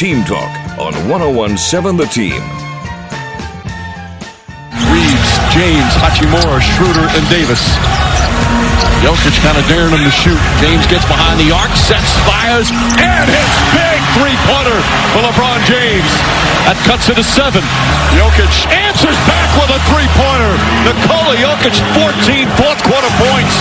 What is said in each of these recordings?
Team Talk on 1017 The Team. Reaves, James, Hachimura, Schroeder, and Davis. Jokic kind of daring him to shoot. James gets behind the arc, sets, fires, and hits big three-pointer for LeBron James. That cuts it to seven. Jokic answers back with a three-pointer. Nikola Jokic, 14 fourth quarter points.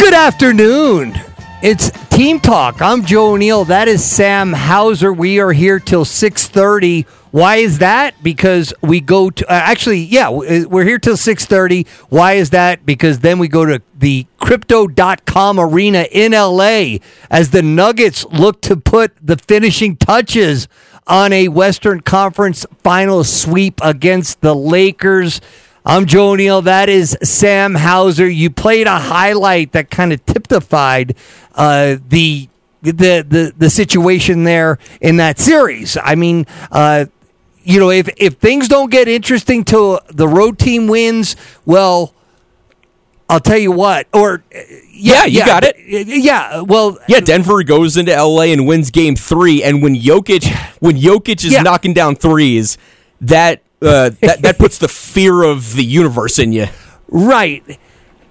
Good afternoon. It's Team Talk. I'm Joe O'Neill. That is Sam Hauser. We are here till 6:30. Why is that? Because we go to uh, actually, yeah, we're here till 6:30. Why is that? Because then we go to the crypto.com arena in LA as the Nuggets look to put the finishing touches on a Western Conference final sweep against the Lakers. I'm Joe O'Neill. That is Sam Hauser. You played a highlight that kind of typified uh, the the the the situation there in that series. I mean, uh, you know, if if things don't get interesting till the road team wins, well, I'll tell you what. Or yeah, you got it. Yeah, well, yeah. Denver goes into L.A. and wins Game Three, and when Jokic when Jokic is Yeah. knocking down threes, that uh, that that puts the fear of the universe in you. Right.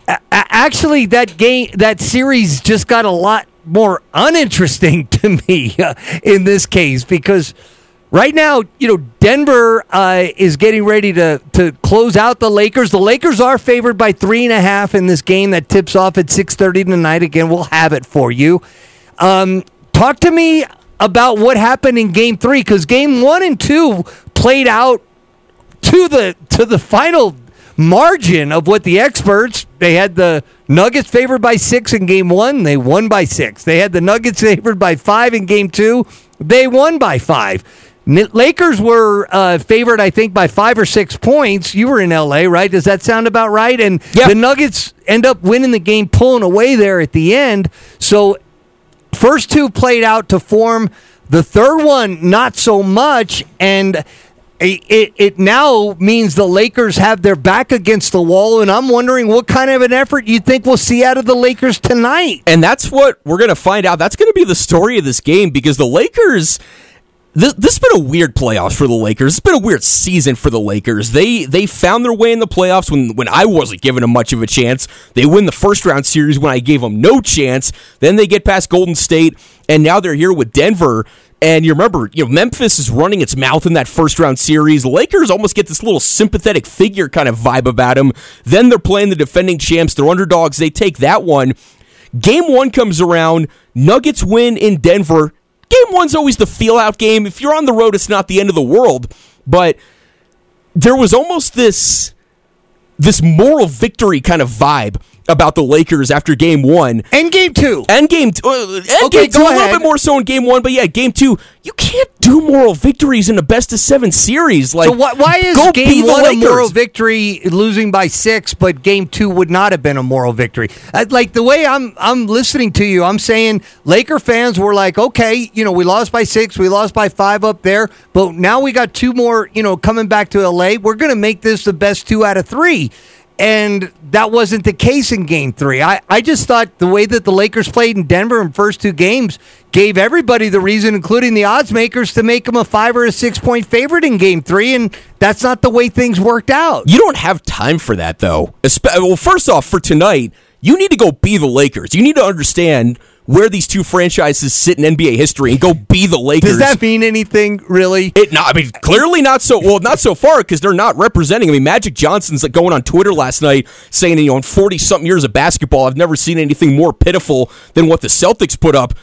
A- actually, that game, that series just got a lot more uninteresting to me uh, in this case because right now, you know, Denver uh, is getting ready to to close out the Lakers. The Lakers are favored by three and a half in this game that tips off at six thirty tonight. Again, we'll have it for you. Um, talk to me about what happened in Game Three because Game One and Two played out to the to the final margin of what the experts they had the Nuggets favored by six in game one. They won by six. They had the Nuggets favored by five in game two. They won by five. Lakers were uh, favored, I think, by five or six points. You were in LA, right? Does that sound about right? And Yeah. the Nuggets end up winning the game, pulling away there at the end. So first two played out to form the third one not so much and it, it, now means the Lakers have their back against the wall and I'm wondering what kind of an effort you think we'll see out of the Lakers tonight. And that's what we're going to find out. That's going to be the story of this game because the Lakers. This, this has been a weird playoffs for the Lakers. It's been a weird season for the Lakers. They they found their way in the playoffs when when I wasn't giving them much of a chance. They win the first round series when I gave them no chance. Then they get past Golden State, and now they're here with Denver. And you remember, you know, Memphis is running its mouth in that first round series. Lakers almost get this little sympathetic figure kind of vibe about them. Then they're playing the defending champs. They're underdogs. They take that one. Game one comes around. Nuggets win in Denver. Game one's always the feel out game. If you're on the road, it's not the end of the world. But there was almost this this moral victory kind of vibe about the Lakers after game one. And game two. And game two, uh, and Okay, game two go a little bit more so in game one, but yeah, game two, you can't do moral victories in a best of seven series. Like, So why, why is go game the one a moral victory, losing by six, but game two would not have been a moral victory? Uh, Like the way I'm, I'm listening to you, I'm saying Laker fans were like, okay, you know, we lost by six, we lost by five up there, but now we got two more, you know, coming back to LA. We're going to make this the best two out of three. And that wasn't the case in game three. I, I just thought the way that the Lakers played in Denver in first two games gave everybody the reason, including the odds makers, to make them a five or a six point favorite in game three. And that's not the way things worked out. You don't have time for that, though. Well, first off, for tonight, you need to go be the Lakers. You need to understand where these two franchises sit in NBA history and go be the Lakers. Does that mean anything, really? It not. I mean, clearly not so. Well, not so far because they're not representing. I mean, Magic Johnson's like going on Twitter last night saying, you know, in forty something years of basketball, I've never seen anything more pitiful than what the Celtics put up.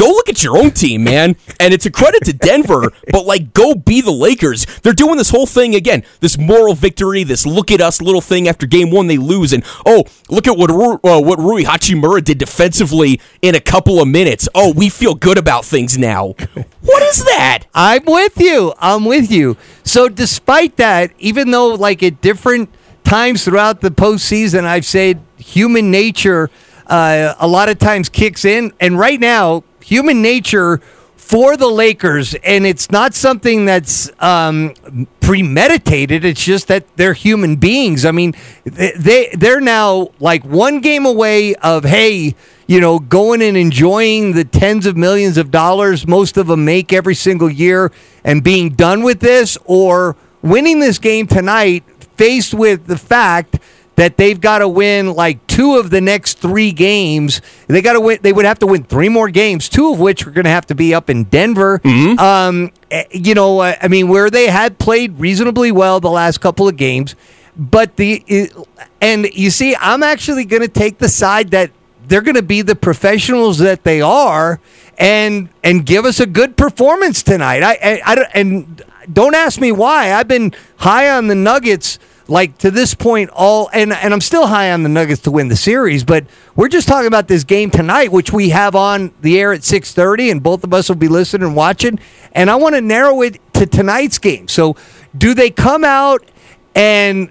Go look at your own team, man. And it's a credit to Denver, but like, go be the Lakers. They're doing this whole thing again, this moral victory, this look at us little thing after game one, they lose. And oh, look at what, Ru- uh, what Rui Hachimura did defensively in a couple of minutes. Oh, we feel good about things now. What is that? I'm with you. I'm with you. So, despite that, even though like at different times throughout the postseason, I've said human nature uh, a lot of times kicks in, and right now, human nature for the Lakers, and it's not something that's um, premeditated. It's just that they're human beings. I mean, they they- they're now like one game away of hey, you know, going and enjoying the tens of millions of dollars most of them make every single year and being done with this, or winning this game tonight, faced with the fact that they've got to win like two of the next three games. They got to win. They would have to win three more games, two of which are going to have to be up in Denver. Um, eh, you know, uh, I mean, where they had played reasonably well the last couple of games, but the and you see, I'm actually going to take the side that they're going to be the professionals that they are and and give us a good performance tonight. I, I, I and don't ask me why. I've been high on the Nuggets like to this point all and and I'm still high on the Nuggets to win the series, but we're just talking about this game tonight which we have on the air at 6:30 and both of us will be listening and watching and I want to narrow it to tonight's game. So do they come out and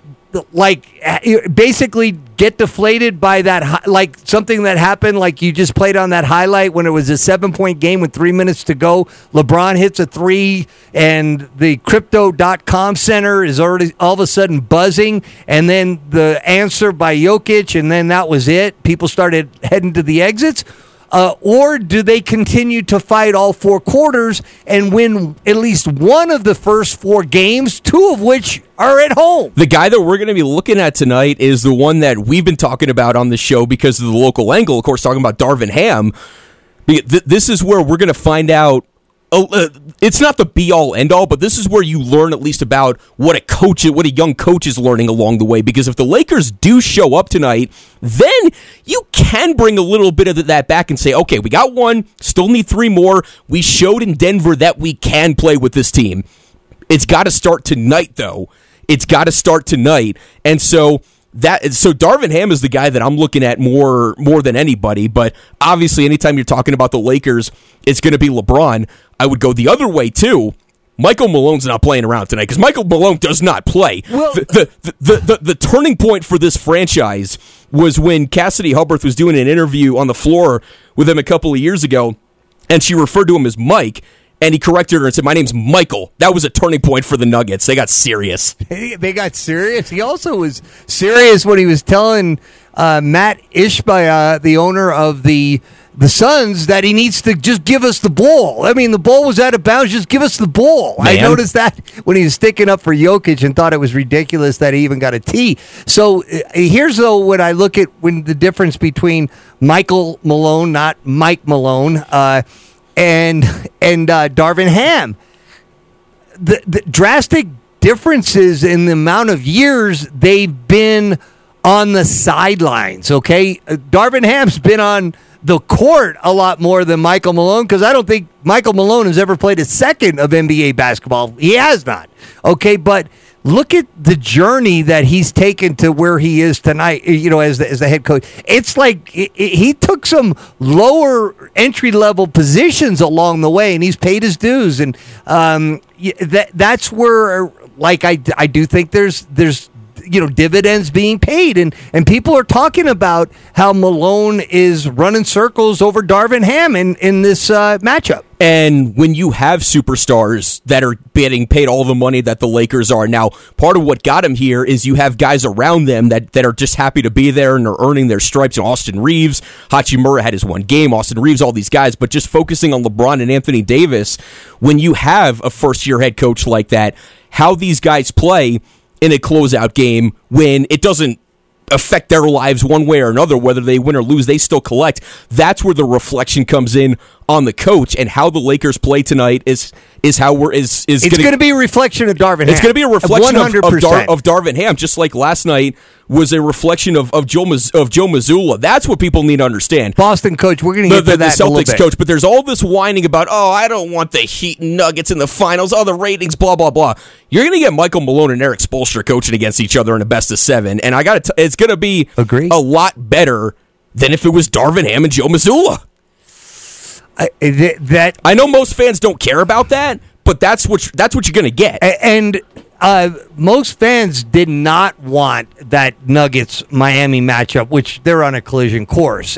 like eh, basically get deflated by that like something that happened like you just played on that highlight when it was a seven point game with three minutes to go. Lebron hits a three and the crypto.com center is already all of a sudden buzzing. And then the answer by Jokic and then that was it. People started heading to the exits uh, or do they continue to fight all four quarters and win at least one of the first four games, two of which are at home? The guy that we're going to be looking at tonight is the one that we've been talking about on the show because of the local angle. Of course, talking about Darvin Ham. This is where we're going to find out. Oh, uh, it's not the be all end all, but this is where you learn at least about what a coach, what a young coach is learning along the way. Because if the Lakers do show up tonight, then you can bring a little bit of that back and say, okay, we got one, still need three more. We showed in Denver that we can play with this team. It's got to start tonight, though. It's got to start tonight, and so that so Darvin Ham is the guy that I'm looking at more more than anybody. But obviously, anytime you're talking about the Lakers, it's going to be LeBron. I would go the other way too. Michael Malone's not playing around tonight because Michael Malone does not play. Well- the, the, the, the, the turning point for this franchise was when Cassidy Hubbarth was doing an interview on the floor with him a couple of years ago, and she referred to him as Mike, and he corrected her and said, "My name's Michael." That was a turning point for the Nuggets. They got serious. they got serious. He also was serious when he was telling uh, Matt Ishbia, the owner of the the Suns, that he needs to just give us the ball. I mean, the ball was out of bounds. Just give us the ball. I noticed that when he was sticking up for Jokic and thought it was ridiculous that he even got a T. So uh, here's though when I look at when the difference between Michael Malone, not Mike Malone, uh, and and uh, Darvin Ham the, the drastic differences in the amount of years they've been on the sidelines. Okay, Darvin Ham's been on the court a lot more than Michael Malone because I don't think Michael Malone has ever played a second of NBA basketball. He has not. Okay, but look at the journey that he's taken to where he is tonight. You know, as the, as the head coach, it's like he took some lower entry level positions along the way, and he's paid his dues. And um, that that's where, like, I I do think there's there's you know dividends being paid and and people are talking about how Malone is running circles over Darvin Ham in in this uh, matchup. And when you have superstars that are getting paid all the money that the Lakers are now, part of what got him here is you have guys around them that, that are just happy to be there and are earning their stripes. And Austin Reaves, Hachimura had his one game, Austin Reaves, all these guys, but just focusing on LeBron and Anthony Davis, when you have a first year head coach like that, how these guys play in a closeout game when it doesn't affect their lives one way or another, whether they win or lose, they still collect. That's where the reflection comes in on the coach and how the Lakers play tonight is is how we're is is It's gonna- be a reflection of Darvin. it's going to be a reflection of, of, 100%. Dar, of Darvin Ham, just like last night was a reflection of of Joe of Joe Mazzulla. That's what people need to understand. Boston coach. We're going to The, get the, to the that little Celtics coach, but there's all this whining about, oh, I don't want the Heat Nuggets in the finals, oh, the ratings, blah blah blah. You're going to get Michael Malone and Erik Spoelstra coaching against each other in a best of seven, and I got to, it's going to be Agree. a lot better than if it was Darvin Ham and Joe Mazzulla. I- th- that I know most fans don't care about that, but that's what that's what you're going to get. And uh, most fans did not want that Nuggets Miami matchup, which they're on a collision course.